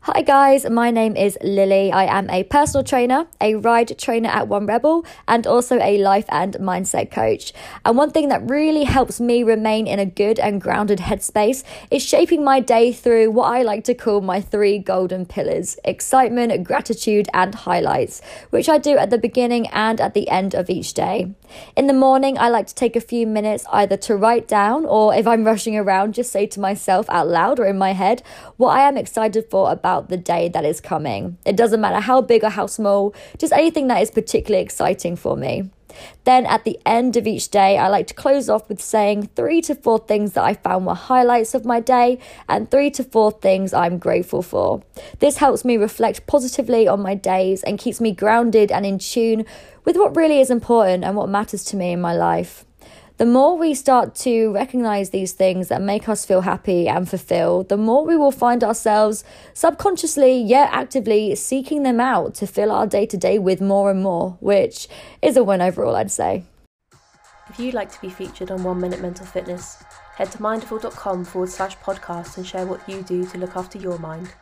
Hi guys, my name is Lily. I am a personal trainer, a ride trainer at One Rebel, and also a life and mindset coach. And one thing that really helps me remain in a good and grounded headspace is shaping my day through what I like to call my three golden pillars excitement, gratitude, and highlights, which I do at the beginning and at the end of each day. In the morning, I like to take a few minutes either to write down or if I'm rushing around, just say to myself out loud or in my head what I am excited for about about the day that is coming. It doesn't matter how big or how small, just anything that is particularly exciting for me. Then at the end of each day, I like to close off with saying three to four things that I found were highlights of my day and three to four things I'm grateful for. This helps me reflect positively on my days and keeps me grounded and in tune with what really is important and what matters to me in my life the more we start to recognize these things that make us feel happy and fulfilled, the more we will find ourselves subconsciously yet actively seeking them out to fill our day to day with more and more, which is a win overall, I'd say. If you'd like to be featured on One Minute Mental Fitness, head to mindful.com forward slash podcast and share what you do to look after your mind.